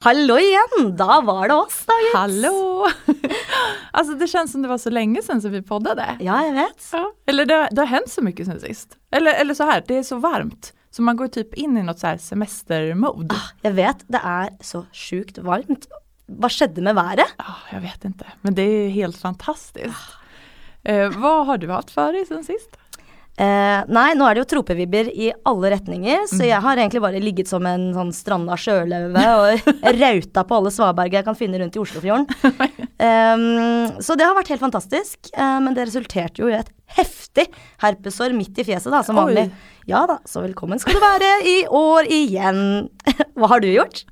Hallo igjen! Da var det oss, da, Jens. Hallo. altså, det kjennes som det var så lenge siden vi vi poddade. Ja, jeg vet. Ja. Eller det, det har hendt så mye siden sist. Eller, eller så her, det er så varmt. Så man går typ inn i noe så här semestermode. Ah, jeg vet, det er så sjukt varmt. Hva skjedde med været? Ja, jeg vet ikke. men det er helt fantastiskt. Eh, hva har du hatt for deg siden sist? Eh, nei, nå er det jo tropevibber i alle retninger, så jeg har egentlig bare ligget som en sånn stranda sjøløve og rauta på alle svaberg jeg kan finne rundt i Oslofjorden. Um, så det har vært helt fantastisk, eh, men det resulterte jo i et heftig herpesår midt i fjeset, da, som vanlig. Ja da, så velkommen skal du være i år igjen. Hva har du gjort?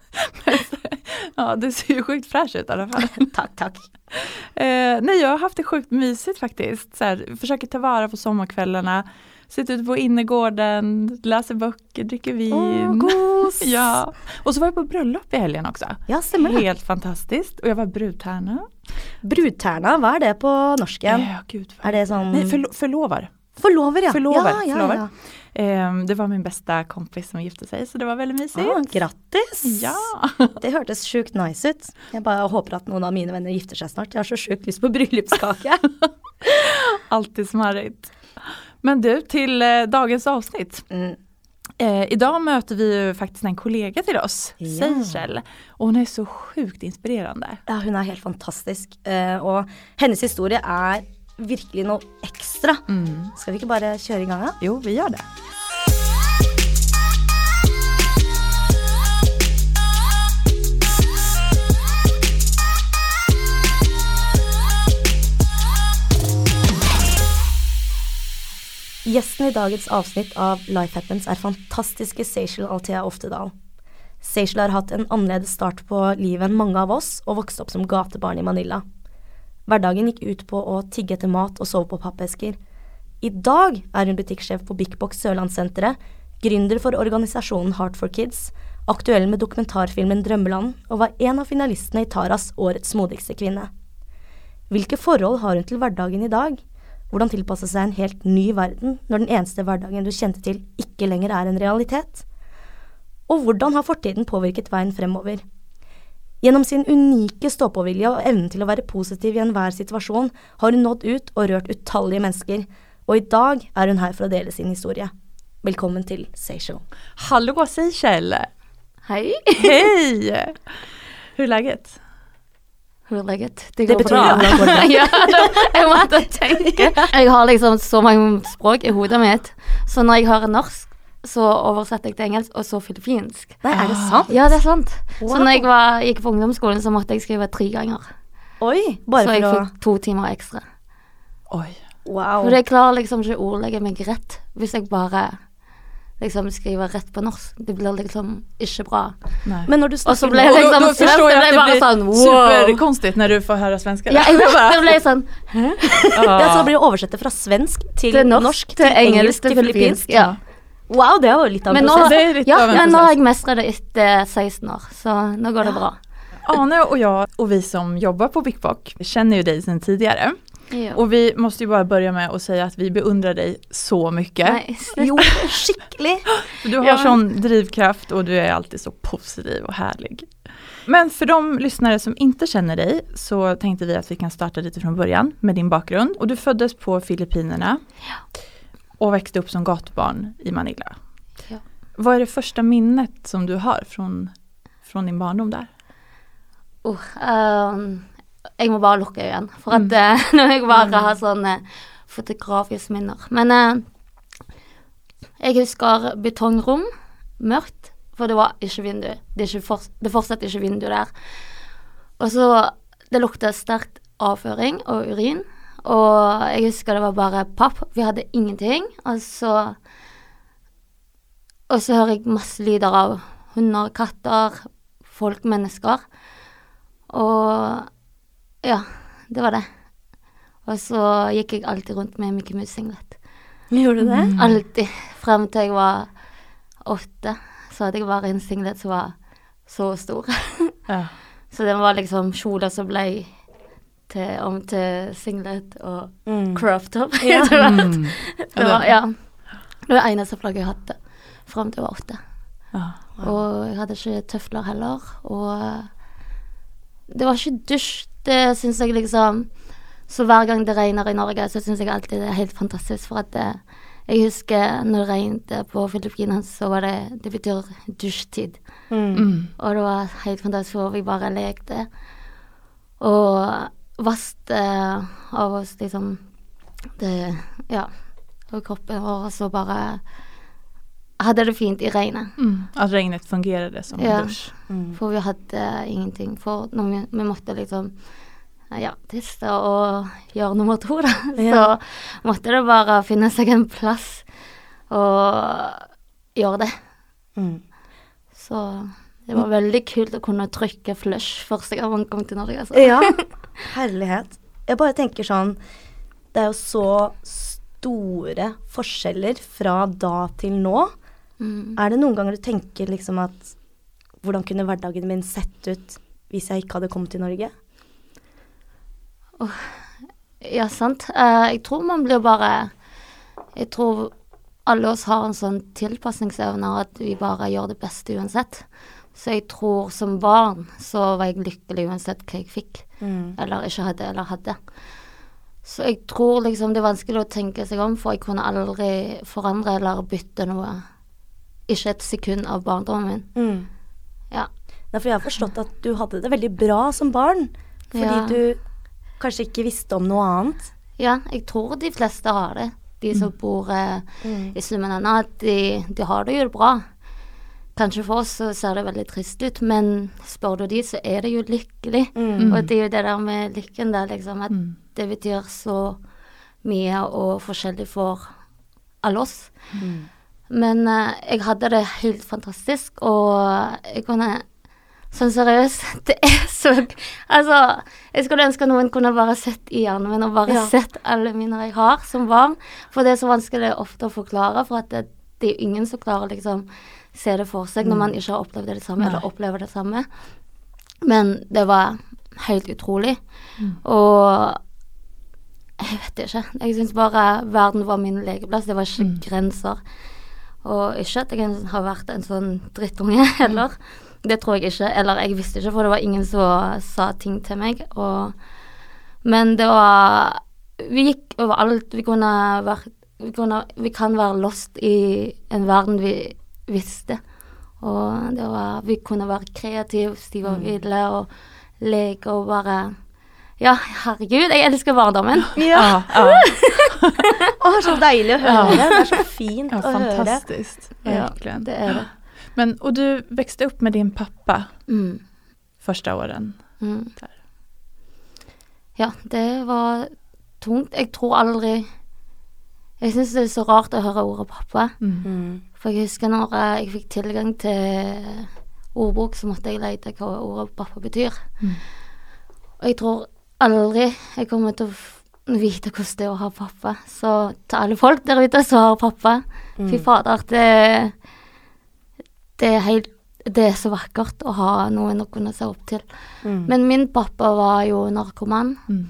Ja, du ser jo sjukt fresh ut i hvert fall. Takk, takk. Eh, nej, jag har haft det sjukt mysigt faktiskt. Så här, försöker ta vara på sommarkvällarna. Sitter ute på innergården, läser böcker, dricker vin. Åh, gos! Ja, och så var jag på bröllop i helgen också. Ja, stämmer det. Helt fantastiskt. Och jag var brudtärna. Brudtärna, hva er det på norsk igjen? Ja, gud. Er det sånn Nej, förlo förlovar. Forlover, ja. Forlover, ja, ja, ja. Eh, det var min beste kompis som gifte seg, så det var veldig mysigt. Ah, grattis! Ja. Det hørtes sjukt nice ut. Jeg bare håper at noen av mine venner gifter seg snart. Jeg har så sjukt lyst på bryllupskake. Alltid smarrigt. Men du, til eh, dagens avsnitt. Mm. Eh, idag møter vi jo faktiskt en kollega till oss, Ja. Seychell. Og hun er så sjukt inspirerende. Ja, hun er helt fantastisk. Eh, og hennes historie er virkelig noe ekstra. Mm. Skal vi ikke bare kjøre i gang, da? Jo, vi gjør det. Gjesten i dagens avsnitt av Life Happens er fantastiske Seychell Althea Oftedal. Seychell har hatt en annerledes start på livet enn mange av oss, og vokste opp som gatebarn i Manila. Hverdagen gikk ut på å tigge etter mat og sove på pappesker. I dag er hun butikksjef på Big Box Sørlandssenteret, gründer for organisasjonen Heart for Kids, aktuell med dokumentarfilmen Drømmeland, og var en av finalistene i Taras Årets modigste kvinne. Hvilke forhold har hun til hverdagen i dag? Hvordan tilpasse seg en helt ny verden når den eneste hverdagen du kjente til, ikke lenger er en realitet? Og hvordan har fortiden påvirket veien fremover? Gjennom sin unike stå-på-vilje og evnen til å være positiv i enhver situasjon har hun nådd ut og rørt utallige mennesker, og i dag er hun her for å dele sin historie. Velkommen til Seychell. Hallo, Seychell! Hei. Hei. Hvordan er läget? Hvordan er läget? Det Det går betyr bra. det? ja, jeg måtte tenke. Jeg har liksom så mange språk i hodet mitt, så når jeg hører norsk, så oversatte jeg til engelsk, og så filippinsk. Nei, er det sant? Ja, det er sant. Wow. Så når jeg var, gikk på ungdomsskolen, så måtte jeg skrive tre ganger. Oi, bare så jeg å fikk to timer ekstra. Oi. Wow. For jeg klarer liksom ikke å ordlegge meg rett hvis jeg bare liksom skriver rett på norsk. Det blir liksom ikke bra. Nei. Men når du Og så snakker ble nå- jeg liksom då förstår det jeg ble bare sånn wow. Superkonstig når du får høre svensk. Ja, jeg det ble sånn Hæ? Ja, så blir det oversette fra svensk til, Til norsk, norsk, til engelsk, til filippinsk. Ja. Wow, det var jo litt av en Men nå, prosess. Det er litt ja, av en ja, nå har jeg mestret det etter 16 år, så nå går det bra. Ane och jag och vi som jobbar på BikBok, kjenner känner ju dig sedan tidigare. Ja. Och vi måste ju bara börja med att säga att vi beundrar dig så mycket. Nei, Jo, skikkelig. Du har Ja. sån drivkraft och du är alltid så positiv och härlig. Men för de lyssnare som inte känner dig så tänkte vi att vi kan starta lite från början med din bakgrund. Och du föddes på Filippinerna och växte upp som gatubarn i Manila. Ja. Vad är det första minnet som du har från, från din barndom der? Uh, um, jeg må bare lukke øynene, for at Mm. eh, når jeg bare har sånne fotografiske minner. Men uh, jeg husker betongrom, mørkt, for det var ikke vindu. Det, er for, fortsatt ikke vindu der. Og så Det lukta sterkt avføring og urin. Og jeg husker det var bare papp. Vi hadde ingenting. Og så Og så hører jeg masse lyder av hunder, katter, folk, mennesker. Og ja, det var det. Og så gikk jeg alltid rundt med Mikke Mus-singlet. Gjorde du det? Alltid. Frem til jeg var åtte, så hadde jeg bare en singlet som var så stor. Ja. Så den var liksom kjoler som ble til, om til singlet og Mm. crop top. Ja. Mm. Det var, ja. Det var det eneste plagget jeg hadde frem til jeg var åtte. Ja. Og jeg hadde ikke tøfler heller. Og eh, det var ikke dusj. Det syns jeg liksom Så hver gang det regner i Norge, så syns jeg alltid det er helt fantastisk. For at det, jeg husker når det regnet på Filippinene, så var det Det betyr dusjtid. Mm. Mm. Og det var helt fantastisk, for vi bare lekte. Og vasket av oss liksom det Ja. Og kroppen vår, og så bare hadde det fint i regnet. Mm. At regnet fungerade som Ja. dusj. Mm. For vi hadde ingenting. For når vi, vi måtte liksom ja, tiste og gjøre nummer to, da. Ja. Så måtte det bare finne seg en plass og gjøre det. Mm. Så det var veldig kult å kunne trykke flush første gang man kom til Norge. Altså. Ja, herlighet. Jeg bare tenker sånn Det er jo så store forskjeller fra da til nå. Mm. Er det noen ganger du tenker liksom at Hvordan kunne hverdagen min sett ut hvis jeg ikke hadde kommet til Norge? Ja, sant. Uh, jeg tror man blir bare Jeg tror alle oss har en sånn tilpasningsevne at vi bare gjør det beste uansett. Så jeg tror som barn så var jeg lykkelig uansett hva jeg fikk. Mm. Eller ikke hadde, eller hadde. Så jeg tror liksom det er vanskelig å tenke seg om, for jeg kunne aldri forandre eller bytte noe. Ikke et sekund av barndommen min. Mm. Ja. Nei, for jeg har forstått at du hadde det veldig bra som barn. Fordi Ja. du kanskje ikke visste om noe annet. ja, jeg tror de fleste har det. De som bor eh, Mm. i slummen ennå, de, de har det jo bra. Kanskje for oss så ser det veldig trist ut, men spør du de, så er det jo lykkelig. Mm. Og det er jo det der med lykken der, liksom, at Mm. det betyr så mye og forskjellig for alle oss. Mm. Men uh, jeg hadde det helt fantastisk, og jeg kunne Sånn seriøst, det er så Altså, jeg skulle ønske noen kunne bare sett i hjernen min og bare Ja. sett alle minner jeg har som barn. For det er så vanskelig ofte å forklare, for at det, det er ingen som klarer liksom se det for seg når man ikke har opplevd det samme, Nei. eller opplever det samme. Men det var helt utrolig. Mm. Og jeg vet ikke. Jeg syns bare verden var min lekeplass. Det var ikke Mm. grenser. Og ikke at jeg har vært en sånn drittunge heller. Det tror jeg ikke. Eller jeg visste ikke, for det var ingen som sa ting til meg. Og, men det var Vi gikk overalt. Vi kunne vært vi, kunne, vi kan være lost i en verden vi visste. Og det var Vi kunne være kreative, stive og ville og leke og bare Ja, herregud, jeg elsker barndommen. Ja. Ah, ah. oh, så deilig å høre. Det er så fint ja, å høre. Fantastisk. Ja, det er det. Men, og du vokste opp med din pappa Mm. første åren. Mm. Ja, det var tungt. Jeg tror aldri Jeg syns det er så rart å høre ordet pappa. Mm. Mm. For jeg husker når jeg fikk tilgang til ordbok, så måtte jeg lete hva ordet pappa betyr. Mm. Og jeg tror aldri jeg kommer til å vite hvordan det er å ha pappa. Så til alle folk der ute som har pappa, fy Mm. fader, det Det er helt Det er så vakkert å ha noen å kunne se opp til. Mm. Men min pappa var jo narkoman Mm.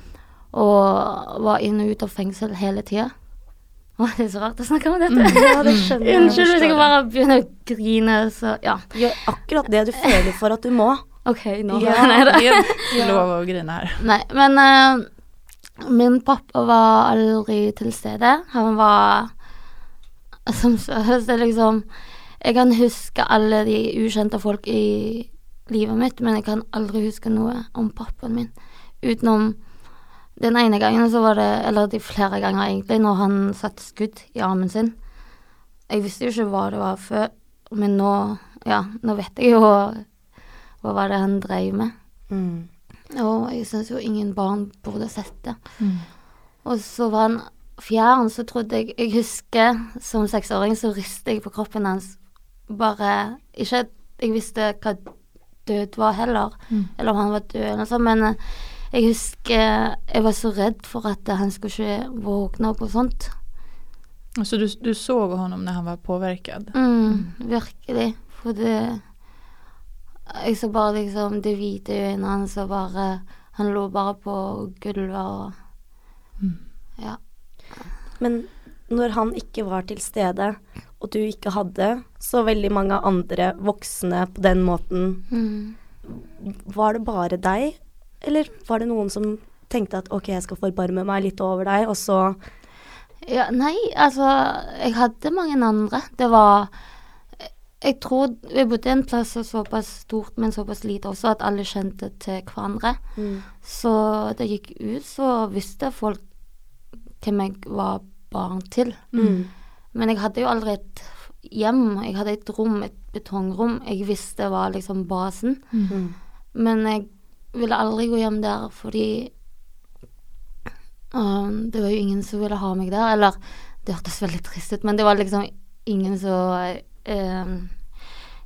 og var inn og ut av fengsel hele tida. Å, det er så rart å snakke om dette. Ja, det skjønner jeg. Unnskyld hvis jeg bare begynner å grine, så ja. Gjør akkurat det du føler for at du må. OK, nå Ja. Nei da. Helt lov å grine her. Nei, men uh, min pappa var aldri til stede. Han var som det er liksom Jeg kan huske alle de ukjente folk i livet mitt, men jeg kan aldri huske noe om pappaen min. Utenom den ene gangen så var det, eller de flere ganger egentlig, når han satte skudd i armen sin. Jeg visste jo ikke hva det var før, men nå, ja, nå vet jeg jo hva var det han drev med. Mm. Og jeg syns jo ingen barn burde sett det. Mm. Og så var han fjern, så trodde jeg Jeg husker som seksåring så ristet jeg på kroppen hans. Bare Ikke at jeg visste hva død var heller, Mm. eller om han var død eller noe sånt, men eh, jeg husker jeg var så redd for at han skulle ikke våkne opp og sånt. Så du, du så ham når han var påvirket? Mm, virkelig. For det Jeg så bare liksom det hvite øynene hans og bare Han lå bare på gulvet og Mm. Ja. Men når han ikke var til stede, og du ikke hadde så veldig mange andre voksne på den måten, Mm. var det bare deg, eller var det noen som tenkte at ok, jeg skal forbarme meg litt over deg, og så Ja, nei, altså Jeg hadde mange andre. Det var Jeg tror vi bodde en plass som såpass stort, men såpass lite også, at alle kjente til hverandre. Så det gikk ut, så visste folk hvem jeg var barn til. Mm. Men jeg hadde jo aldri et hjem. Jeg hadde et rom, et betongrom. Jeg visste det var liksom basen. Mm. Men jeg ville aldri gå hjem der fordi um, det var jo ingen som ville ha meg der. Eller det hørtes veldig trist ut, men det var liksom ingen som um,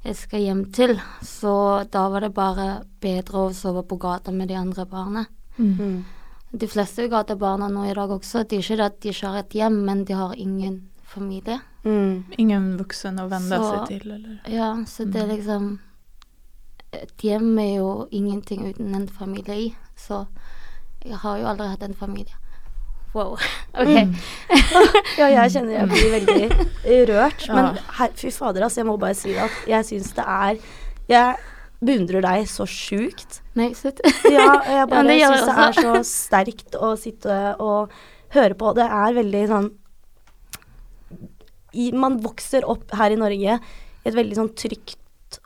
jeg skal hjem til. Så da var det bare bedre å sove på gata med de andre barna. Mm. De fleste gatebarna nå i dag også, det er ikke det at de ikke har et hjem, men de har ingen familie. Mm. Ingen voksen å vende Så- seg til, eller? Ja, så det er liksom Et hjem er jo ingenting uten en familie i, så jeg har jo aldri hatt en familie. Wow. OK. Mm. Ja, jeg kjenner jeg blir veldig rørt. Men her, fy fader, altså, jeg må bare si at jeg syns det er Jeg beundrer deg så sjukt. Nei, slutt. Ja, jeg bare ja, syns det er så sterkt å sitte og høre på. Det er veldig sånn i, Man vokser opp her i Norge i et veldig sånn trygt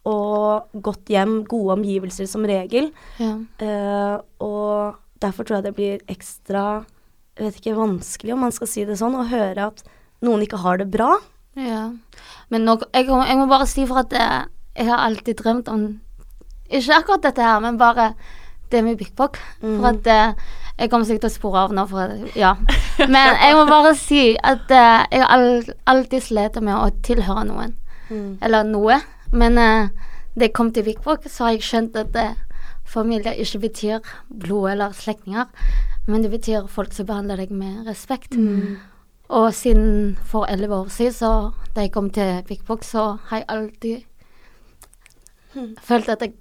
og godt hjem, gode omgivelser som regel. Ja. Uh, og derfor tror jeg det blir ekstra jeg vet ikke, vanskelig, om man skal si det sånn, å høre at noen ikke har det bra. ja. Men nå, jeg, jeg må bare si for at eh, jeg har alltid drømt om Ikke akkurat dette her, men bare det med Big Bock. Mm. For at eh, Jeg kommer sikkert til å spore av nå, for ja. Men jeg må bare si at jeg har alltid slitt med å tilhøre noen. Mm. eller noe. Men uh, da jeg kom til Vikvåg, så har jeg skjønt at uh, familie ikke betyr blod eller slektninger, men det betyr folk som behandler deg med respekt. Mm. Og siden for elleve år siden, så da jeg kom til Vikvåg, så har jeg alltid følt at jeg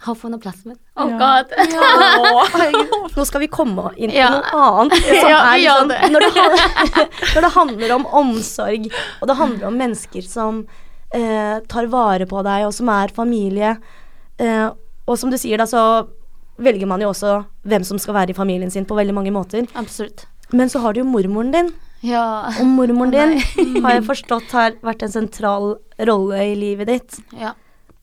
har funnet plassen min. Oh Ja. god. Ja. Nå skal vi komme inn på Ja. noe annet. Liksom, når, det når det handler om omsorg, og det handler om mennesker som eh, tar vare på deg, og som er familie. Eh, og som du sier, da, så velger man jo også hvem som skal være i familien sin på veldig mange måter. Absolutt. Men så har du jo mormoren din, Ja. og mormoren din har jeg forstått har vært en sentral rolle i livet ditt. ja.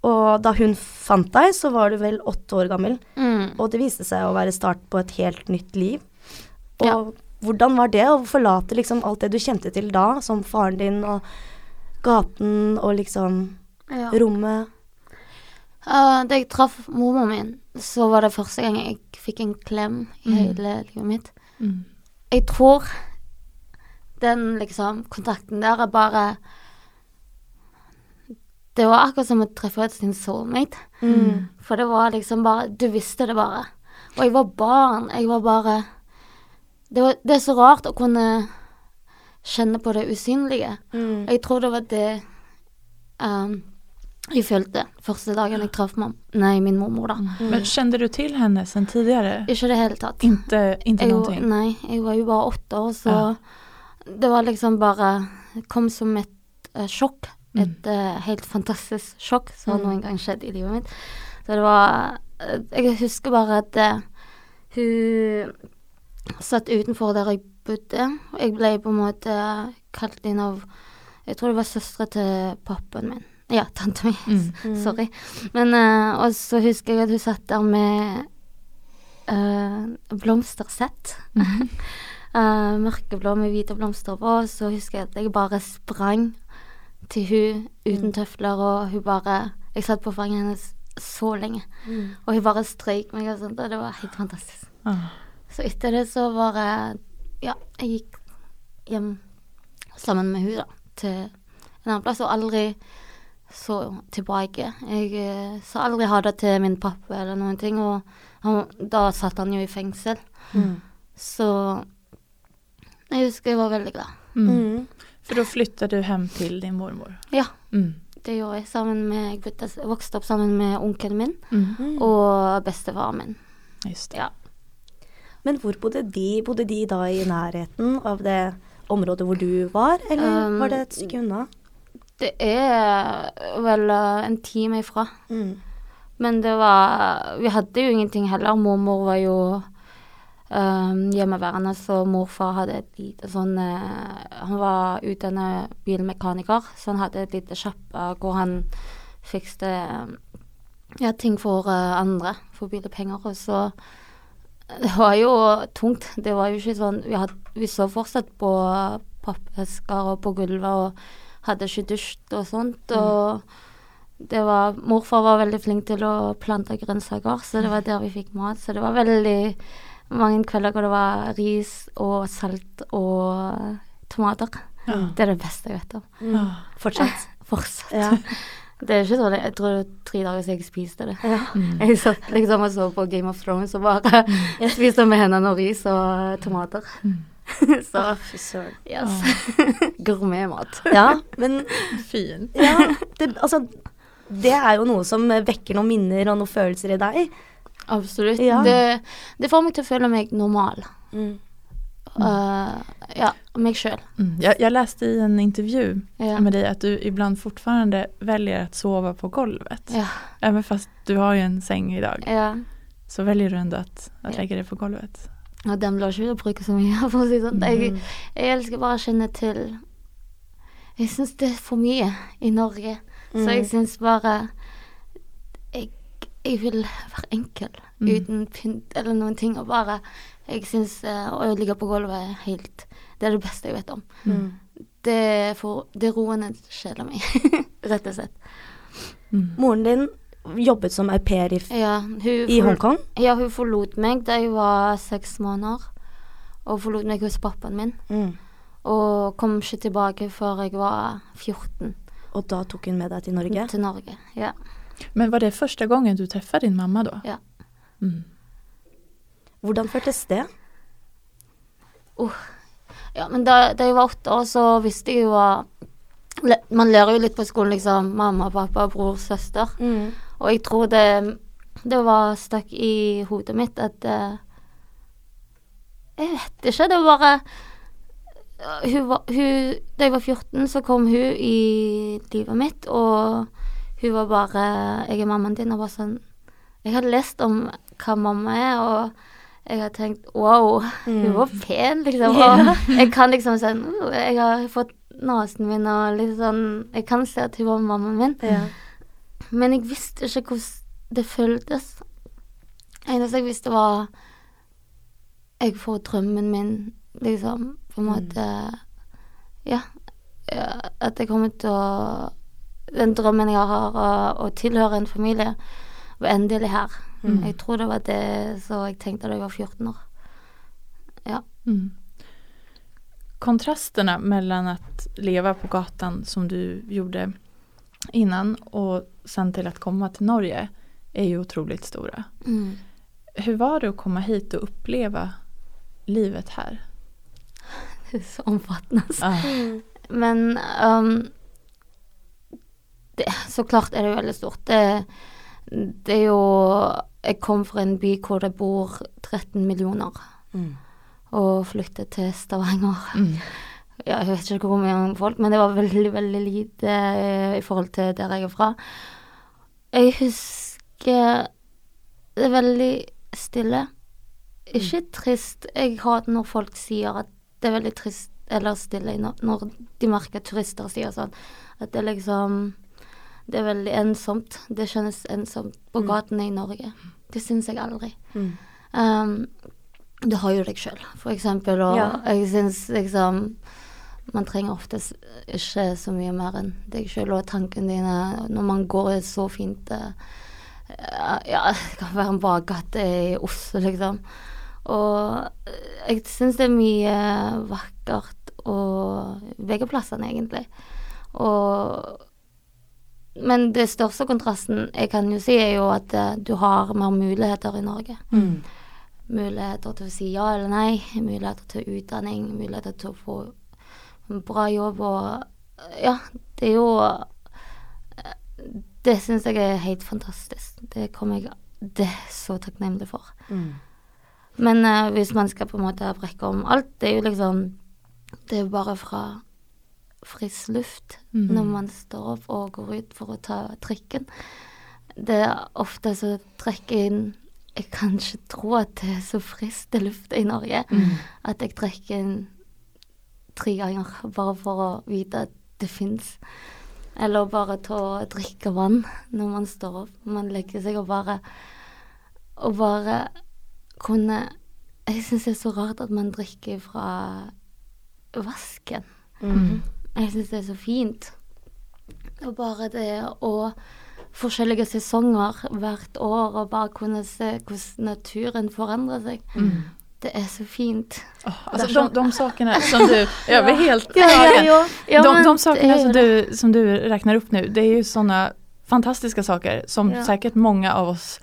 Og da hun fant deg, så var du vel åtte år gammel. Mm. Og det viste seg å være start på et helt nytt liv. Og Ja. hvordan var det å forlate liksom alt det du kjente til da, som faren din og gaten og liksom ja. rommet? Uh, da jeg traff mormoren min, så var det første gang jeg fikk en klem i Mm. hele livet mitt. Mm. Jeg tror den liksom kontakten der er bare Det var akkurat som å treffe sin soulmate. Mm. For det var liksom bare Du visste det bare. Og jeg var barn. Jeg var bare Det, var, det er så rart å kunne kjenne på det usynlige. Mm. Jeg tror det var det um, jeg følte første dagen jeg traff mam nei, min mormor. da. Mm. Men kjente du til henne sen tidligere? Ikke i det hele tatt. Inte, inte Jeg, någonting? nei, jeg var jo bare åtte år, så Ja. det var liksom bare kom som et uh, sjokk. Mm. Et eh, helt fantastisk sjokk som Mm. noen gang skjedde i livet mitt. Så det var uh, Jeg husker bare at hun satt utenfor der jeg bodde. og Jeg ble på en måte kalt inn av Jeg tror det var søstera til pappaen min. Ja, tanta mi. Mm. Sorry. Men uh, Og så husker jeg at hun satt der med uh, blomstersett. Eh, mørkeblå med hvite blomster på. Og så husker jeg at jeg bare sprang til hun uten Mm. tøfler, og hun bare Jeg satt på fanget hennes så lenge. Mm. Og hun bare strøyk meg og sånt, og det var helt fantastisk. Ah. Så etter det så var jeg Ja, jeg gikk hjem sammen med hun da, til en annen plass, og aldri så tilbake. Jeg eh, sa aldri ha det til min pappa eller noen ting, og han, da satt han jo i fengsel. Mm. Så jeg husker jeg var veldig glad. Mm. Mm. For da flytta du hjem til din mormor? Ja. Mm. Det gjorde jeg sammen med Jeg vokste opp sammen med onkelen min Mm. Mm. og bestefaren min. Just det. Ja. Men hvor bodde de? Bodde de da i nærheten av det området hvor du var, eller Um, var det et stykke unna? Det er vel eh, en time ifra. Mm. Men det var Vi hadde jo ingenting heller. Mormor var jo um, hjemmeværende, så morfar hadde et lite sånn uh, Han var utdannet bilmekaniker, så han hadde et lite sjappe hvor han fikste um, ja, ting for uh, andre, for billige penger. Og så Det var jo tungt. Det var jo ikke sånn Vi, had, vi så fortsatt på pappesker og på gulvet og hadde ikke dusj og sånt. og det var, morfar var veldig flink til å plante grønnsaker, så det var der vi fikk mat. Så det var veldig mange kvelder hvor det var ris og salt og tomater. Ja. Det er det beste jeg vet om. Ja. Fortsatt. Fortsatt. Ja. Det er ikke sånn, jeg tror det var tre dager siden jeg spiste det. ja. Mm. Jeg satt liksom og så på Game of Thrones og bare spiste med hendene og ris og tomater. Mm. så Fy søren. yes. Gourmetmat. Ja, men Fin. ja, det, altså, det er jo noe som vekker noen minner og noen følelser i deg. Absolutt. Ja. Det, det får meg til å føle meg normal. Mm. Uh, ja, meg sjøl. Mm. Jag, jag läste i en intervju Ja. med dig att du ibland fortfarande väljer att sova på golvet. Ja. Även fast du har ju en säng idag ja. så väljer du ändå att, att det lägga dig på golvet. Ja, den blir ikke å så mye, for å si sånn. Jeg, Mm. jeg elsker bare å kjenne til Jeg syns det er for mye i Norge. Så Mm. jeg syns bare jeg, jeg vil være enkel. Mm. Uten pynt eller noen ting. Og bare Jeg syns eh, å ligge på gulvet er helt Det er det beste jeg vet om. Mm. Det, får, det roer ned sjela mi, rett og slett. Mm. Moren din jobbet som au pair i, Ja, i Hongkong. Ja, hun forlot meg da jeg var seks måneder. Og forlot meg hos pappaen min. Mm. Og kom ikke tilbake før jeg var 14 Og da tok hun med deg til Norge. til Norge. Ja. Men var det første gangen du träffade din mamma da? Ja. Mm. Hvordan føltes det? ja men da, da jeg var åtte år, så visste jeg jo at Man lærer jo litt på skolen, liksom. Mamma, pappa, bror, søster. Mm. Og jeg tror det, det var stuck i hodet mitt at uh, Jeg vet ikke. Det var bare hun var, hun, Da jeg var 14, så kom hun i livet mitt, og hun var bare 'Jeg er mammaen din', og bare sånn Jeg hadde lest om hva mamma er, og jeg har tenkt 'wow, hun var pen', liksom. Og jeg kan liksom sånn oh, Jeg har fått nesen min og litt sånn Jeg kan se at hun var mammaen min. Ja. Men jeg visste ikke hvordan det føltes. Eneste jeg visste, var Jeg får drømmen min, liksom. På en måte Ja. ja, At jeg kommer til å Den drømmen jeg har å, å tilhøre en familie, var endelig her. Mm. Jeg tror det var det så jeg tenkte da jeg var 14 år. Ja. Mm. Kontrastene mellom å leve på gatan som du gjorde innan og sen til å komme til Norge er jo utrolig store. Mm. Hur var det å komme hit og oppleve livet her? Det er så omfattende. Ah. Men um, det, Så klart er det veldig stort. Det, det er jo Jeg kom fra en by hvor det bor 13 millioner, Mm. og flyttet til Stavanger. Mm. Ja, jeg vet ikke hvor mye folk, men det var veldig, veldig lite eh, i forhold til der jeg er fra. Jeg husker det er veldig stille. Ikke trist. Jeg hater når folk sier at det er veldig trist eller stille når de merker at turister sier sånn. At det er liksom Det er veldig ensomt. Det kjennes ensomt på gatene i Norge. Det syns jeg aldri. Mm. Um, du har jo deg sjøl, for eksempel, og Ja. jeg syns liksom Man trenger oftest ikke så mye mer enn deg sjøl og tankene dine når man går så fint eh, Ja, det kan være en bakgate i Oslo, liksom. Og jeg syns det er mye vakkert og begge plassene, egentlig. Og Men det største kontrasten jeg kan jo si, er jo at eh, du har mer muligheter i Norge Mm. muligheter til å si ja eller nei, muligheter til utdanning, muligheter til å få en bra jobb og Ja, det er jo Det syns jeg er helt fantastisk. Det kommer jeg Det er så takknemlig for. Mm. Men uh, hvis man skal på en måte brekke om alt, det er jo liksom Det er jo bare fra frisk luft Mm. når man står opp og går ut for å ta trikken. Det er ofte så trekker jeg inn Jeg kan ikke tro at det er så frisk det lufta i Norge. Mm. At jeg trekker inn tre ganger bare for å vite at det fins. Eller bare ta og drikke vann når man står opp. Man legger seg og bare Og bare kunne Jeg syns det er så rart at man drikker fra vasken. Mm. Jeg syns det er så fint. Og bare det å Forskjellige sesonger hvert år, og bare kunne se hvordan naturen forandrer seg. Mm. Det er så fint. Oh, alltså, de, de sakene som du, jag blir helt Ja, ja, ja, de, de sakerna som du, som du räknar upp nu, det är ju sådana fantastiska saker som Ja. säkert många av oss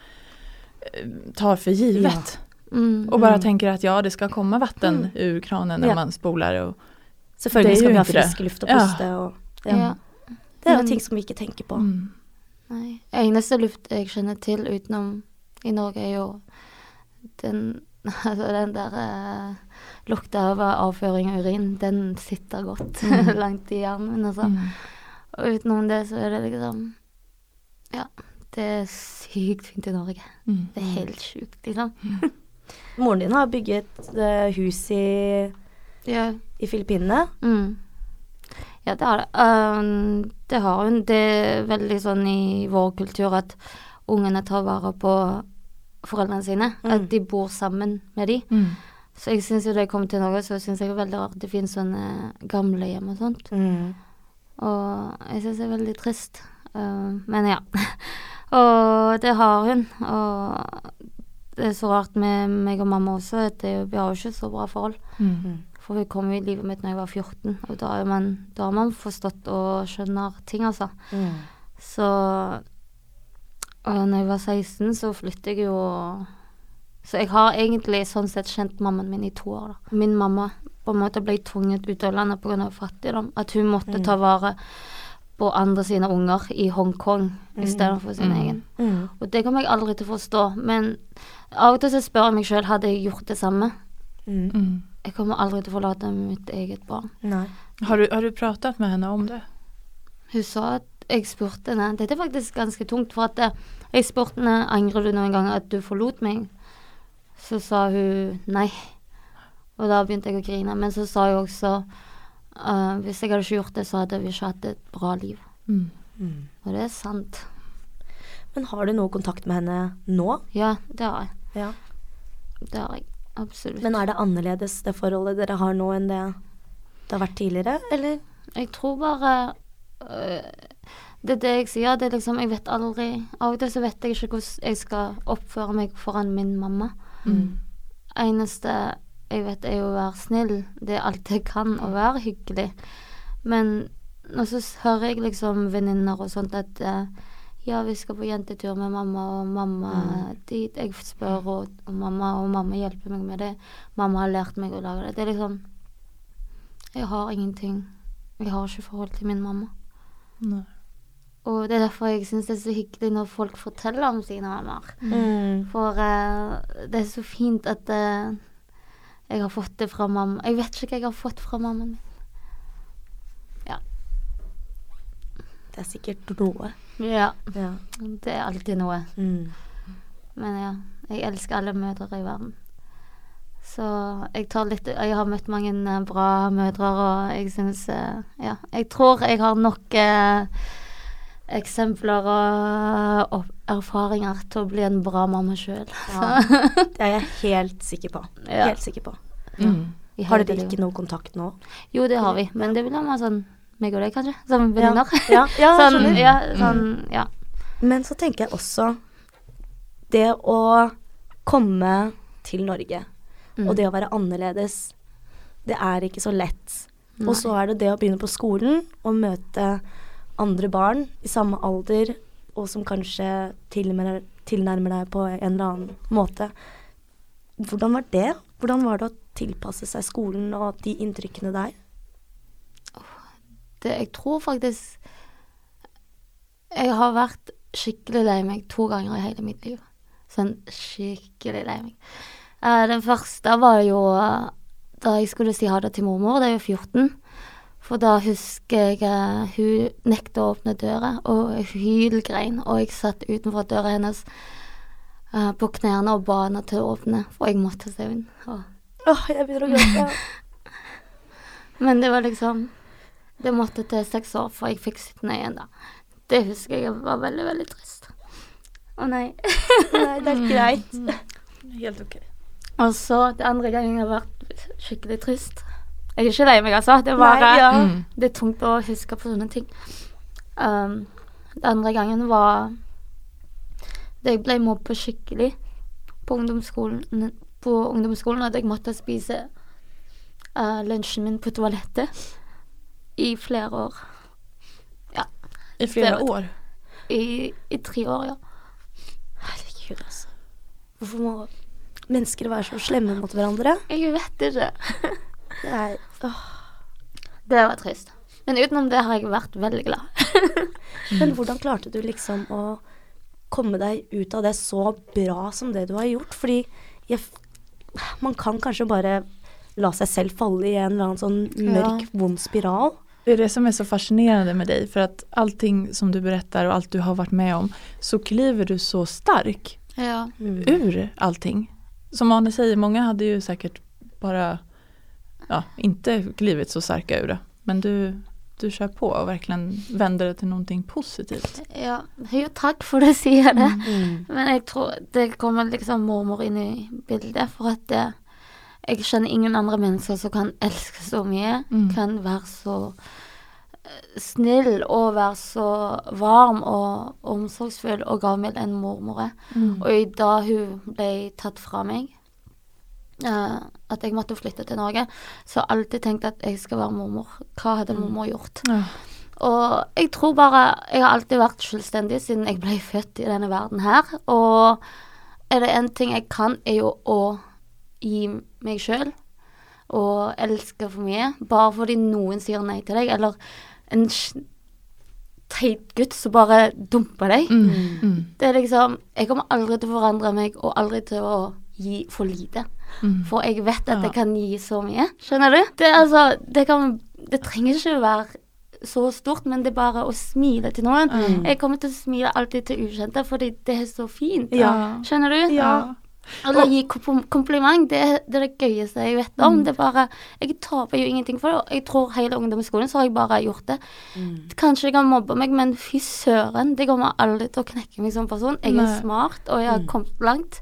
eh, tar för givet. Mm. Och bara Mm. tänker att ja, det ska komma vatten Mm. ur kranen när Ja. man spolar. Och, Selvfølgelig skal vi ha frisk luft og Ja. puste. Og, ja. Ja. Det er jo ting som vi ikke tenker på. mm. Nei. Eneste luft jeg kjenner til utenom i Norge, er jo den Altså den der eh, lukta av avføring og urin, den sitter godt Mm. langt i hjernen. Altså. Mm. Og utenom det så er det liksom Ja. Det er sykt fint i Norge. Mm. Det er helt sjukt, liksom. Moren din har bygget uh, hus i, Ja. I Filippinene. Mm. Ja, det har det. Um, det har hun. Det er veldig sånn i vår kultur at ungene tar vare på foreldrene sine. Mm. At de bor sammen med de. Mm. Så jeg syns jo da jeg kom til Norge, så syns jeg det er veldig rart det finnes sånne gamlehjem og sånt. Mm. Og jeg syns det er veldig trist. Uh, men ja. og det har hun. Og det er så rart med meg og mamma også, at vi har jo ikke så bra forhold. Mm. For hun kom i livet mitt da jeg var 14, og da, man, da har man forstått og skjønner ting, altså. Mm. Så Og når jeg var 16, så flyttet jeg jo Så jeg har egentlig sånn sett kjent mammaen min i to år, da. Min mamma på en måte ble tvunget ut av landet pga. fattigdom. At hun måtte Mm. ta vare på andre sine unger i Hongkong Mm. istedenfor sin Mm. egen. Mm. Og det kommer jeg aldri til å forstå. Men av og til så spør jeg meg sjøl hadde jeg gjort det samme. Mm. Jeg kommer aldri til å forlate mitt eget barn. Nei. Har, du, har du pratet med henne om det? Hun sa at jeg spurte henne Dette er faktisk ganske tungt, for at eh, jeg spurte henne angrer du noen gang at du forlot meg. Så sa hun nei. Og da begynte jeg å grine. Men så sa hun også uh, hvis jeg hadde ikke gjort det, så hadde vi ikke hatt et bra liv. Mm. Mm. Og det er sant. Men har du noe kontakt med henne nå? Ja, det har jeg. Ja. Det har jeg. Absolutt. Men er det annerledes det forholdet dere har nå enn det det har vært tidligere, eller? Jeg tror bare øh, Det er det jeg sier. Det er liksom Jeg vet aldri Av og til så vet jeg ikke hvordan jeg skal oppføre meg foran min mamma. Mm. Eneste jeg vet, er jo å være snill. Det er alt jeg kan, å være hyggelig. Men nå så hører jeg liksom venninner og sånt at eh, ja, vi skal på jentetur med mamma, og mamma dit. Jeg spør og, og mamma, og mamma hjelper meg med det. Mamma har lært meg å lage det. Det er liksom Jeg har ingenting. Jeg har ikke forhold til min mamma. Nei. Og det er derfor jeg syns det er så hyggelig når folk forteller om sine mammaer. Mm. For uh, det er så fint at uh, jeg har fått det fra mamma. Jeg vet ikke hva jeg har fått fra mammaen min. Det er sikkert noe. Ja, Ja. det er alltid noe. Mm. Men ja, jeg elsker alle mødre i verden. Så jeg tar litt Jeg har møtt mange eh, bra mødre, og jeg syns eh, Ja. Jeg tror jeg har nok eh, eksempler og og erfaringer til å bli en bra mamma sjøl. Ja. Det er jeg helt sikker på. Ja. Helt sikker på. Mm. Har dere ikke noe kontakt nå? Jo, det har vi, men det vil være sånn meg og deg, kanskje. Som venninner. Ja, ja, sånn, ja, sånn, ja. Men så tenker jeg også det å komme til Norge, Mm. og det å være annerledes, det er ikke så lett. Nei. Og så er det det å begynne på skolen og møte andre barn i samme alder, og som kanskje tilnærmer, tilnærmer deg på en eller annen måte. Hvordan var det? Hvordan var det å tilpasse seg skolen og de inntrykkene der? Det, jeg tror faktisk Jeg har vært skikkelig lei meg to ganger i hele mitt liv. Sånn skikkelig lei meg. Uh, den første var jo eh, da jeg skulle si ha det til mormor, det er jo 14. For da husker jeg uh, hun nekta å åpne døra, og jeg hylgrein. Og jeg satt utenfor døra hennes på knærne og ba henne til å åpne, for jeg måtte se henne. Åh, Åh, jeg begynner å gråte. Men det var liksom Det måtte til seks år før jeg fikk sitt nøye igjen, da. Det husker jeg var veldig, veldig trist. Å nei. Nei, det er greit. Helt ok. Og så det andre gangen jeg har vært skikkelig trist. Jeg er ikke lei meg, altså. Det er bare Nei, ja. Mm. Det er tungt å huske på sånne ting. Um, det andre gangen var da jeg ble mobba skikkelig på ungdomsskolen, på ungdomsskolen at jeg måtte spise uh, lunsjen min på toalettet i flere år. Ja. I flere, Det- år. I, i tre år, ja. Herregud, altså. Hvorfor må mennesker være så slemme mot hverandre? Jeg vet ikke. Det er åh. Det var trist. Men utenom det har jeg vært veldig glad. Men hvordan klarte du liksom å komme deg ut av det så bra som det du har gjort? Fordi jeg, man kan kanskje bare la seg selv falle i en eller annen sånn mørk, vond spiral. Det är det som är så fascinerande med dig för att allting som du berättar och allt du har varit med om så kliver du så stark Ja. ur allting. Som Arne säger, många hade ju säkert bara ja, inte klivit så starka ur det. Men du, du kör på och verkligen vänder det till någonting positivt. ja. Jo, takk for det, sier det. Mm. Men jeg tror det kommer liksom mormor inn i bildet, for at det, jeg kjenner ingen andre mennesker som kan elske så mye, Mm. kan være så eh, snill og være så varm og omsorgsfull og gavmild enn mormor er. Og i da hun ble tatt fra meg, uh, at jeg måtte flytte til Norge, så har jeg alltid tenkt at jeg skal være mormor. Hva hadde mormor gjort? Ja. Og jeg tror bare Jeg har alltid vært selvstendig siden jeg ble født i denne verden her. Og er det en ting jeg kan, er jo å gi meg sjøl. Og elske for mye. Bare fordi noen sier nei til deg, eller en teit gutt som bare dumper deg. Mm. Mm. Det er liksom Jeg kommer aldri til å forandre meg, og aldri til å gi for lite. Mm. For jeg vet at Ja. jeg kan gi så mye. Skjønner du? Det, altså, det, kan, det trenger ikke være så stort, men det er bare å smile til noen. Mm. Jeg kommer til å smile alltid til ukjente, fordi det er så fint. Ja. Skjønner du? Ja. Eller gi kom- kompliment. Det det er det gøyeste jeg vet om. Mm. Det er bare Jeg taper jo ingenting for det. og Jeg tror hele ungdomsskolen så har jeg bare gjort det. Mm. Kanskje de kan mobbe meg, men fy søren, det kommer aldri til å knekke meg som person. Jeg er smart, og jeg har Mm. kommet langt.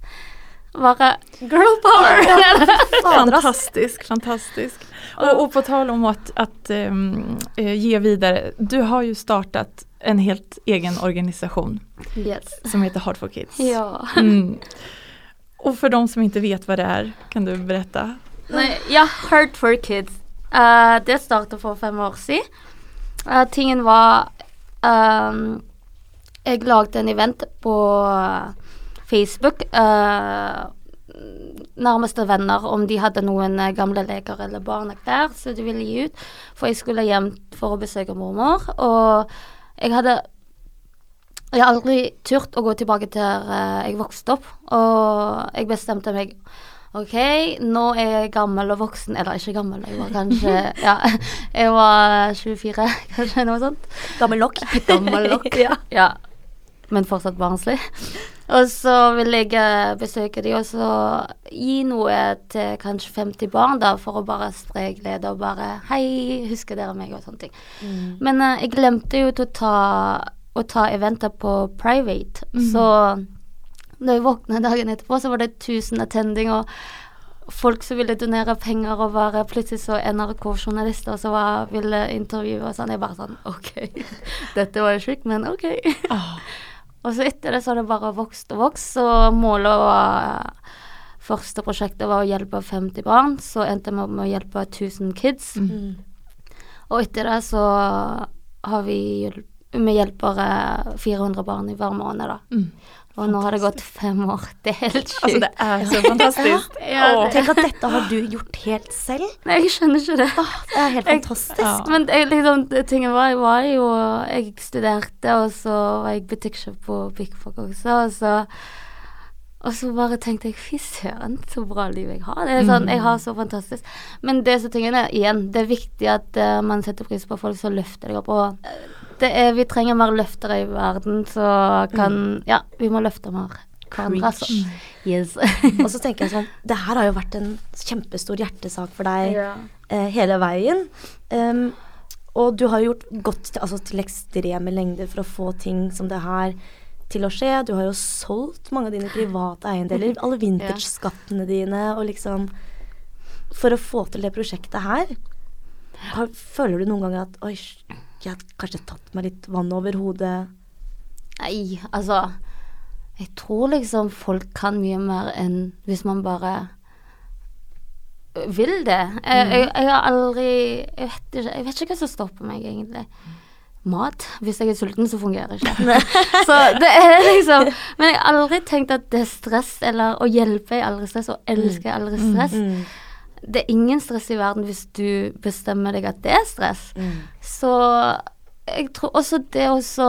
Bare girl power! Fantastisk, fantastisk. Og, og, på tal om å um, eh, ge vidare, du har jo startet en helt egen organisation yes. som heter Hard for Kids. Ja. Mm. Och för de som inte vet vad det är, kan du berätta? Nei, ja, Heart for Kids. Uh, det startet for fem år siden. Uh, tingen var um, Jeg lagde en event på Facebook. Uh, nærmeste venner om de hadde noen eh, gamle leker eller barneklær som de ville gi ut. For jeg skulle hjem for å besøke mormor. Og jeg hadde Jeg har aldri turt å gå tilbake til der eh, jeg vokste opp. Og jeg bestemte meg OK, nå er jeg gammel og voksen. Eller ikke gammel, jeg var kanskje Ja, jeg var 24, kanskje noe sånt. Gammel nok. Gammel nok. ja. Ja, men fortsatt barnslig. Og så vil jeg eh, besøke de og så gi noe til kanskje 50 barn, da, for å bare spre glede og bare Hei, husker dere meg? og sånne ting. Men eh, jeg glemte jo til å ta, å ta eventer på private, så da jeg våkna dagen etterpå, så var det 1000 attending og folk som ville donere penger og bare plutselig så NRK-journalister som var, ville intervjue og sånn. Jeg bare sånn OK, dette var jo sjukt, men OK. Ah. Og så etter det så har det bare vokst og vokst, så målet var Første prosjektet var å hjelpe 50 barn, så endte vi med å hjelpe 1000 kids. Mm. Og etter det så har vi hjulpet vi hjelper eh, 400 barn i hver måned, da. Mm. Og nå har det gått fem år. Det er helt sjukt. Altså, det er så fantastisk. Ja, ja, Tenk at dette har du gjort helt selv. Nei, jeg skjønner ikke det. Det er helt Jeg- fantastisk. Ja. Men jeg, liksom, tingen var, jeg var jo Jeg studerte, og så var jeg butikksjef på Big Fuck også, og så Og så bare tenkte jeg fy søren, så bra liv jeg har. Det er sånn, Jeg har så fantastisk. Men det som er, igjen, det er viktig at uh, man setter pris på folk som løfter deg opp. Og det er, vi trenger mer løftere i verden, så kan Ja, vi må løfte mer hverandre, altså. Yes. Og så tenker jeg sånn Det her har jo vært en kjempestor hjertesak for deg eh, hele veien. Um, og du har gjort godt til, altså, til ekstreme lengder for å få ting som det her til å skje. Du har jo solgt mange av dine private eiendeler, alle vintage-skattene dine, og liksom For å få til det prosjektet her, har, føler du noen ganger at Oi, jeg har kanskje tatt meg litt vann over hodet? Nei, altså Jeg tror liksom folk kan mye mer enn hvis man bare vil det. Jeg, jeg, jeg har aldri jeg vet, ikke, jeg vet ikke hva som stopper meg, egentlig. Mat. Hvis jeg er sulten, så fungerer ikke. så det er liksom Men jeg har aldri tenkt at det er stress, eller å hjelpe er aldri stress, og elske er aldri stress. Det er ingen stress i verden hvis du bestemmer deg at det er stress. Så jeg tror også det også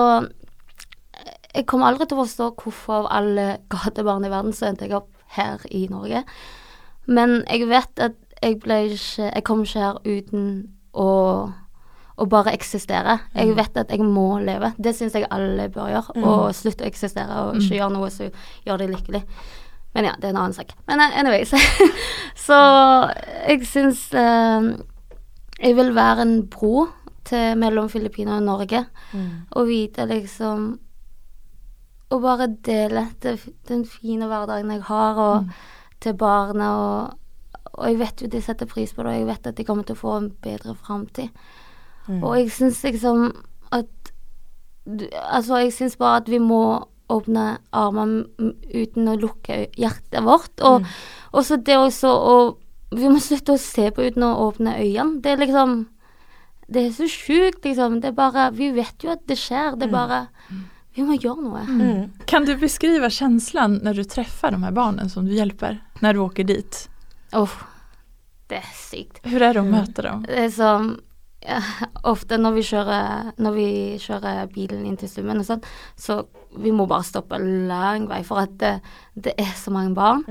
Jeg kommer aldri til å forstå hvorfor av alle gatebarn i verden så endte jeg opp her i Norge. Men jeg vet at jeg ble ikke Jeg kom ikke her uten å, å bare eksistere. Jeg vet at jeg må leve. Det syns jeg alle bør gjøre. Og slutte å eksistere og ikke gjøre noe som gjør deg lykkelig. Men ja, det er en annen sak. Men anyway, anyways. så jeg syns eh, Jeg vil være en bro til mellom Filippinene og Norge. Og vite liksom Og bare dele det, den fine hverdagen jeg har, og til barna. Og, og jeg vet jo de setter pris på det, og jeg vet at de kommer til å få en bedre framtid. Og jeg syns liksom at Altså, jeg syns bare at vi må åpne armene uten å lukke hjertet vårt. Og også det også å Vi må slutte å se på uten å åpne øynene. Det er liksom Det er så sjukt, liksom. Det er bare Vi vet jo at det skjer. Det er bare Vi må gjøre noe. Kan du beskriva følelsen når du treffer de her barnen som du hjelper, når du åker dit? Oh, Det er sykt. Hur er det å møte dem? Det er som ja, Ofte når vi kjører Når vi kjører bilen inn til slummen og sånn, så vi må bare stoppe lang vei, for at det, det er så mange barn.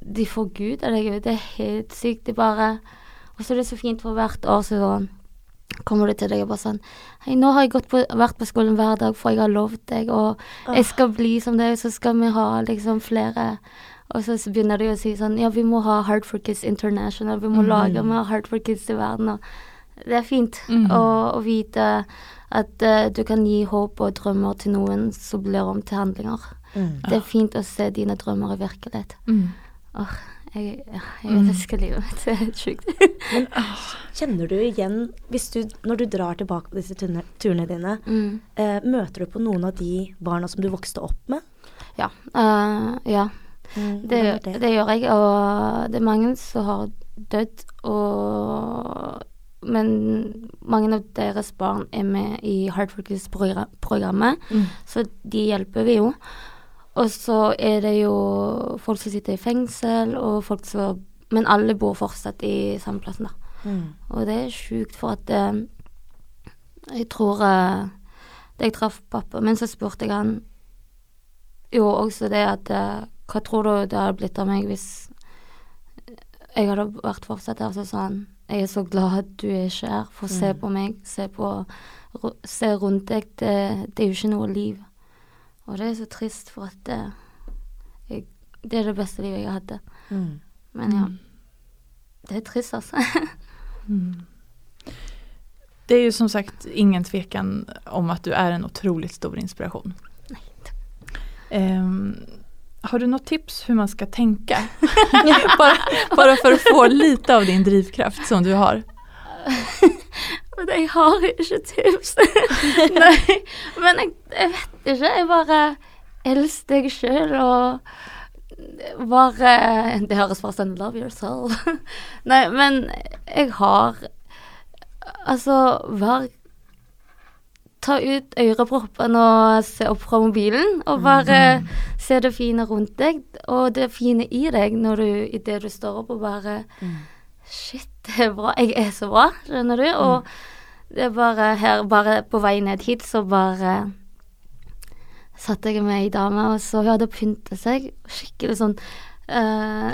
De får Gud av deg. Det er helt sykt. De bare Og så er det så fint, for hvert år så kommer de til deg og bare sånn Hei, nå har jeg gått på, vært på skolen hver dag, for jeg har lovt deg, og jeg skal bli som deg, så skal vi ha liksom flere og så begynner de å si sånn Ja, vi må ha Heart for Kids International. Vi må lage mer Heart for Kids i verden. Og det er fint å, å vite at uh, du kan gi håp og drømmer til noen som blir om til handlinger. Det er fint å se dine drømmer i virkelighet. Mm. Oh, jeg, jeg elsker livet mitt. Det er helt sjukt. Kjenner du igjen, hvis du, når du drar tilbake på disse turne, turene dine, mm. eh, møter du på noen av de barna som du vokste opp med? Ja. Uh, ja. Mm, Det, er det gjør jeg, og det er mange som har dødd, og Men mange av deres barn er med i Hardworkers-programmet, Kids-programmet, så de hjelper vi jo. Og så er det jo folk som sitter i fengsel, og folk som Men alle bor fortsatt i samme plassen, da. Mm. Og det er sjukt, for at eh, Jeg tror eh, Da jeg traff pappa min, så spurte jeg han jo også det at eh, Hva tror du det hadde blitt av meg hvis jeg hadde vært fortsatt her? Så sa han Jeg er så glad at du er ikke her, for se på meg, se på Se rundt deg, det, det er jo ikke noe liv. Og det er så trist, for at det, jeg, det er det beste livet jeg hadde. Mm. Men ja. Det er trist, altså. Det er jo som sagt ingen tvekan om at du er en utrolig stor inspiration. Ehm, har du något tips hur man ska tänka? bara, bara för att få lite av din drivkraft som du har. Men jeg har ikke tips. Nei, men jeg, jeg vet ikke. Jeg bare elsker deg sjøl og bare Det høres sånn Love yourself. Nei, men jeg har Altså, vær Ta ut øreproppene og se opp fra mobilen, og bare se det fine rundt deg, og det fine i deg når du, i det du står opp og bare Shit, det er bra. Jeg er så bra, skjønner du? Og det er bare her, bare på vei ned hit, så bare satte jeg med ei dame, og så hun hadde pynta seg. Skikkelig sånn uh,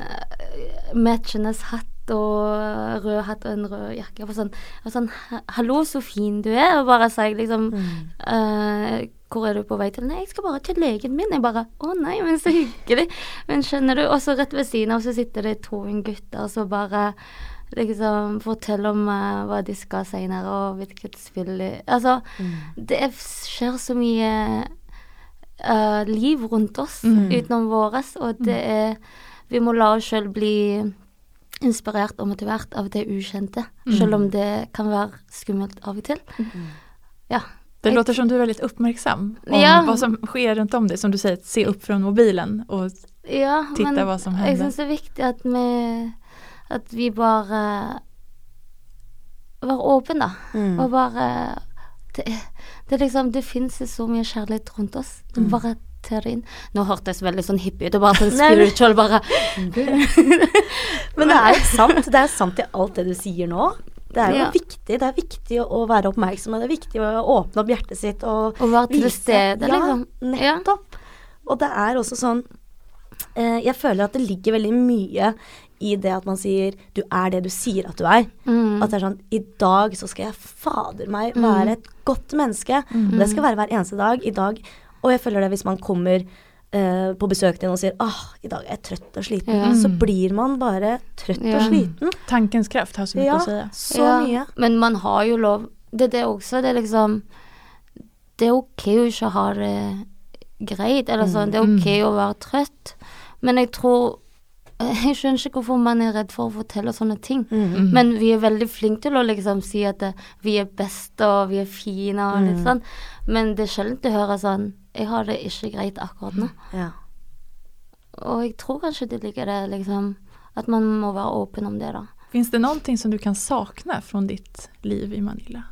matchende hatt og rød hatt og en rød jakke. Og sånn, og sånn 'Hallo, så fin du er.' Og bare sa jeg liksom uh, 'Hvor er du på vei til?' 'Nei, jeg skal bare til legen min.' Jeg bare 'Å nei, men så hyggelig'. Men skjønner du. Og så rett ved siden av så sitter det to gutter som bare liksom forteller om uh, hva de skal seinere, og hvilket spill Altså, det er, skjer så mye uh, liv rundt oss Mm. utenom våres, og det er Vi må la oss sjøl bli inspirert og motivert av det ukjente, selv om det kan være skummelt av og til. Ja. Det låter som du er veldig oppmerksom om Ja. hva som sker rundt om deg. Som du sier, se opp fra mobilen og Ja, titta hva som hender. jeg syns det er viktig at vi At vi bare Være åpne, da. Mm. Og bare Det, det liksom Det fins så mye kjærlighet rundt oss. Du Mm. bare inn. Nå hørtes veldig sånn hippie ut, og bare sånn spiritual, bare Men det er jo sant. Det er sant i alt det du sier nå. Det er jo Ja. viktig. Det er viktig å, være oppmerksom, og det er viktig å åpne opp hjertet sitt og og være til stede, liksom. Ja. nettopp. Og det er også sånn eh, Jeg føler at det ligger veldig mye i det at man sier 'du er det du sier at du er'. Mm. At det er sånn 'i dag så skal jeg fader meg være et godt menneske'. Og det skal være hver eneste dag. I dag. Og jeg føler det hvis man kommer eh, på besøk til noen og sier 'ah, i dag er jeg trøtt og sliten', Ja. så blir man bare trøtt Ja. og sliten. Tankens kraft har så mye Ja, att säga. så Ja, mye. Men man har jo lov Det er det også. Det er liksom Det er ok å ikke ha det greit, eller sånn. Det er ok å være trøtt. Men jeg tror Jeg skjønner ikke hvorfor man er redd for å fortelle sånne ting. Mm. Men vi er veldig flinke til å liksom si at det, vi er best og vi er fine og litt sånn. Men det er sjelden å høre sånn Jeg har det ikke greit akkurat nå. Ja. Og jeg tror kanskje det ligger det liksom At man må være åpen om det, da. Fins det noe som du kan savne fra ditt liv i Manila?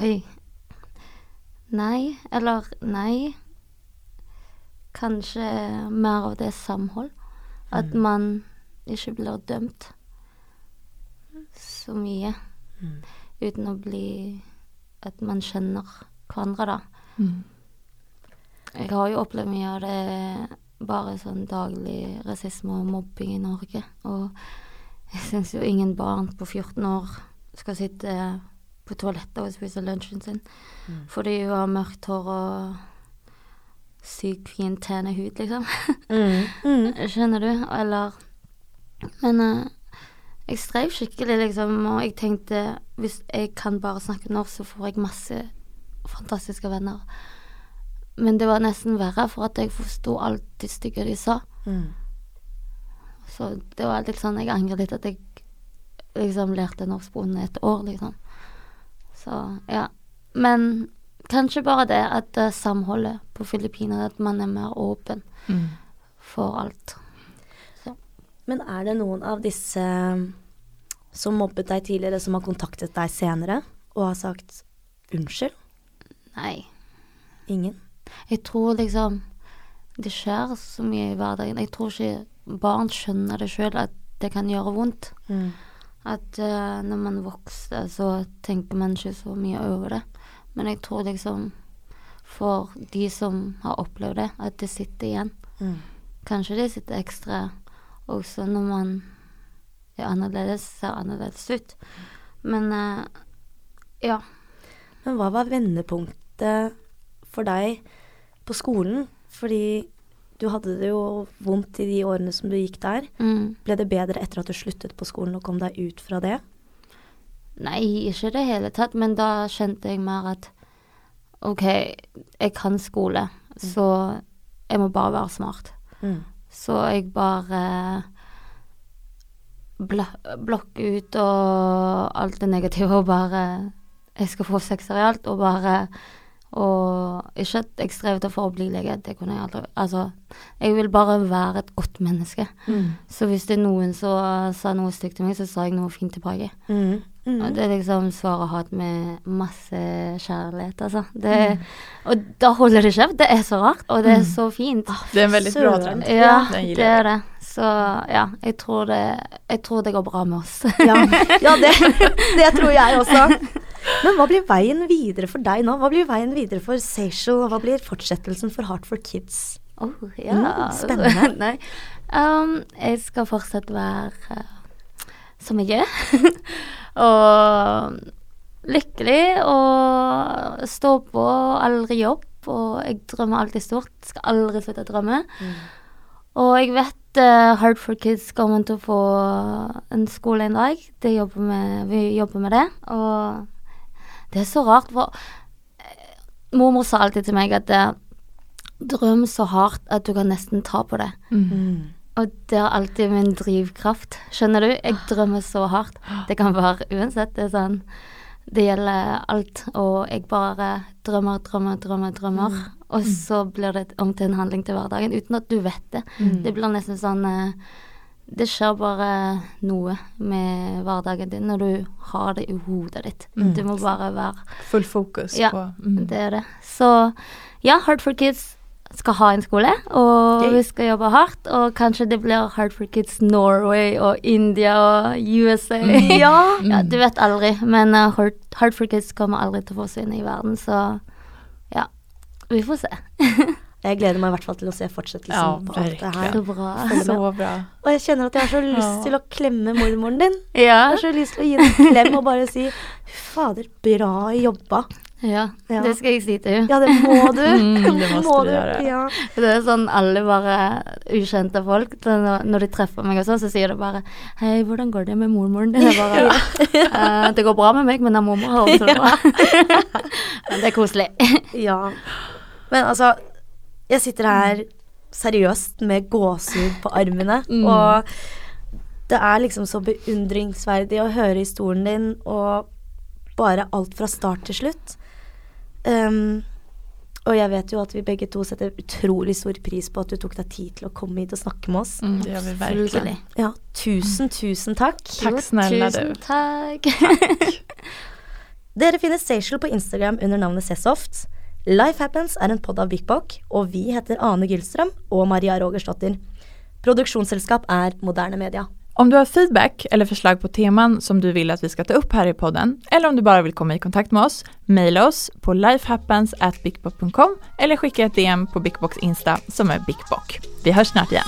Oi. Nei, eller nei. Kanskje mer av det samhold. At man ikke blir dømt så mye. Uten å bli At man kjenner hverandre, da. Mm. Jeg har jo opplevd mye av det bare sånn daglig rasisme og mobbing i Norge. Og jeg syns jo ingen barn på 14 år skal sitte på toalettet og spise lunsjen sin fordi hun har mørkt hår og sykt fin tene hud, liksom. Mm. Mm. Skjønner du? Eller Men eh, jeg streiv skikkelig, liksom, og jeg tenkte hvis jeg kan bare snakke norsk, så får jeg masse fantastiske venner. Men det var nesten verre, for at jeg forsto alt det stygge de sa. Mm. Så det var litt sånn Jeg angrer litt at jeg liksom lærte norsk på under et år, liksom. Så ja. Men kanskje bare det at uh, samholdet på Filippinene, at man er mer åpen Mm. for alt. Men er det noen av disse som mobbet deg tidligere, som har kontaktet deg senere og har sagt unnskyld? Nei. Ingen? Jeg tror liksom Det skjer så mye i hverdagen. Jeg tror ikke barn skjønner det sjøl, at det kan gjøre vondt. Mm. At uh, når man vokser, så tenker man ikke så mye over det. Men jeg tror liksom for de som har opplevd det, at det sitter igjen. Mm. Kanskje det sitter ekstra også når man er annerledes, ser annerledes ut. Men eh, ja. Men hva var vendepunktet for deg på skolen? Fordi du hadde det jo vondt i de årene som du gikk der. Mm. Ble det bedre etter at du sluttet på skolen og kom deg ut fra det? Nei, ikke i det hele tatt, men da kjente jeg mer at OK, jeg kan skole, så jeg må bare være smart. Mm. Så jeg bare bla blokker ut og alt det negative og bare Jeg skal få sekser i alt, og bare Og ikke at jeg strevde for å bli lege, det kunne jeg aldri Altså, jeg vil bare være et godt menneske. Mm. Så hvis det er noen som sa noe stygt til meg, så sa jeg noe fint tilbake. Mm. Mm. Og det er liksom svaret hat med masse kjærlighet, altså. Det, Og da holder det kjeft. Det er så rart, og det er så fint. Det er en veldig bra trend. Ja, det er det. Så ja, jeg tror det, jeg tror det går bra med oss. Ja, ja det, det tror jeg også. Men hva blir veien videre for deg nå? Hva blir veien videre for Seychelles, hva blir fortsettelsen for Heart for Kids? Oh, ja. Mm, spennende. Um, jeg skal fortsatt være uh, som jeg er. Og lykkelig og stå på, aldri jobb. Og jeg drømmer alltid stort. Skal aldri slutte å drømme. Og jeg vet uh, Hard for Kids kommer til å få en skole en dag. Det jobber med, vi jobber med det. Og det er så rart, for uh, mormor sa alltid til meg at uh, drøm så hardt at du kan nesten ta på det. Mm. Og det er alltid min drivkraft. Skjønner du? Jeg drømmer så hardt. Det kan være uansett. Det er sånn Det gjelder alt. Og jeg bare drømmer, drømmer, drømmer, drømmer. Og så blir det om til en handling til hverdagen uten at du vet det. Det blir nesten sånn eh, Det skjer bare noe med hverdagen din når du har det i hodet ditt. Du må bare være Full fokus Ja, på mm. det er det. Så ja, Hard for Kids skal ha en skole, og Yay. vi skal jobbe hardt. Og kanskje det blir Hard for Kids Norway og India og USA. Ja. ja, du vet aldri, men uh, Hard, Hard for Kids kommer aldri til å forsvinne i verden, så ja. Vi får se. Jeg gleder meg i hvert fall til å se fortsettelsen Ja, på alt det her. Så bra. Så bra. Og jeg kjenner at jeg har så lyst Ja. til å klemme mormoren din. Ja. Jeg har så lyst til å gi henne en klem og bare si fader, bra jobba. Ja, Ja. det skal jeg si til henne. Ja, det må du. Mm, det må du gjøre. Ja. Det er sånn alle bare ukjente folk når, de treffer meg og sånn, så sier de bare 'Hei, hvordan går det med mormoren din?' Bare «Eh, 'Det går bra med meg, men mormor har også det bra'. men det er koselig. ja. Men altså, jeg sitter her seriøst med gåsehud på armene, Mm. og det er liksom så beundringsverdig å høre historien din, og bare alt fra start til slutt. Um, og jeg vet jo at vi begge to setter utrolig stor pris på at du tok deg tid til å komme hit og snakke med oss. Mm, det gjør vi virkelig. Ja, tusen, tusen takk. Takk Jo, snälla Tusen du. takk. Dere finner Seychelles på Instagram under navnet Sesoft. Life Happens er en podd av Big Bock, og vi heter Ane Gyllstrøm og Maria Rogersdottir. Produksjonsselskap er Moderne Media. Om du har feedback eller förslag på teman som du vill att vi ska ta upp här i podden eller om du bara vill komma i kontakt med oss, mejla oss på lifehappens@bigbock.com eller skicka ett DM på Bigbox Insta som är Bikbok. Vi hörs snart igen.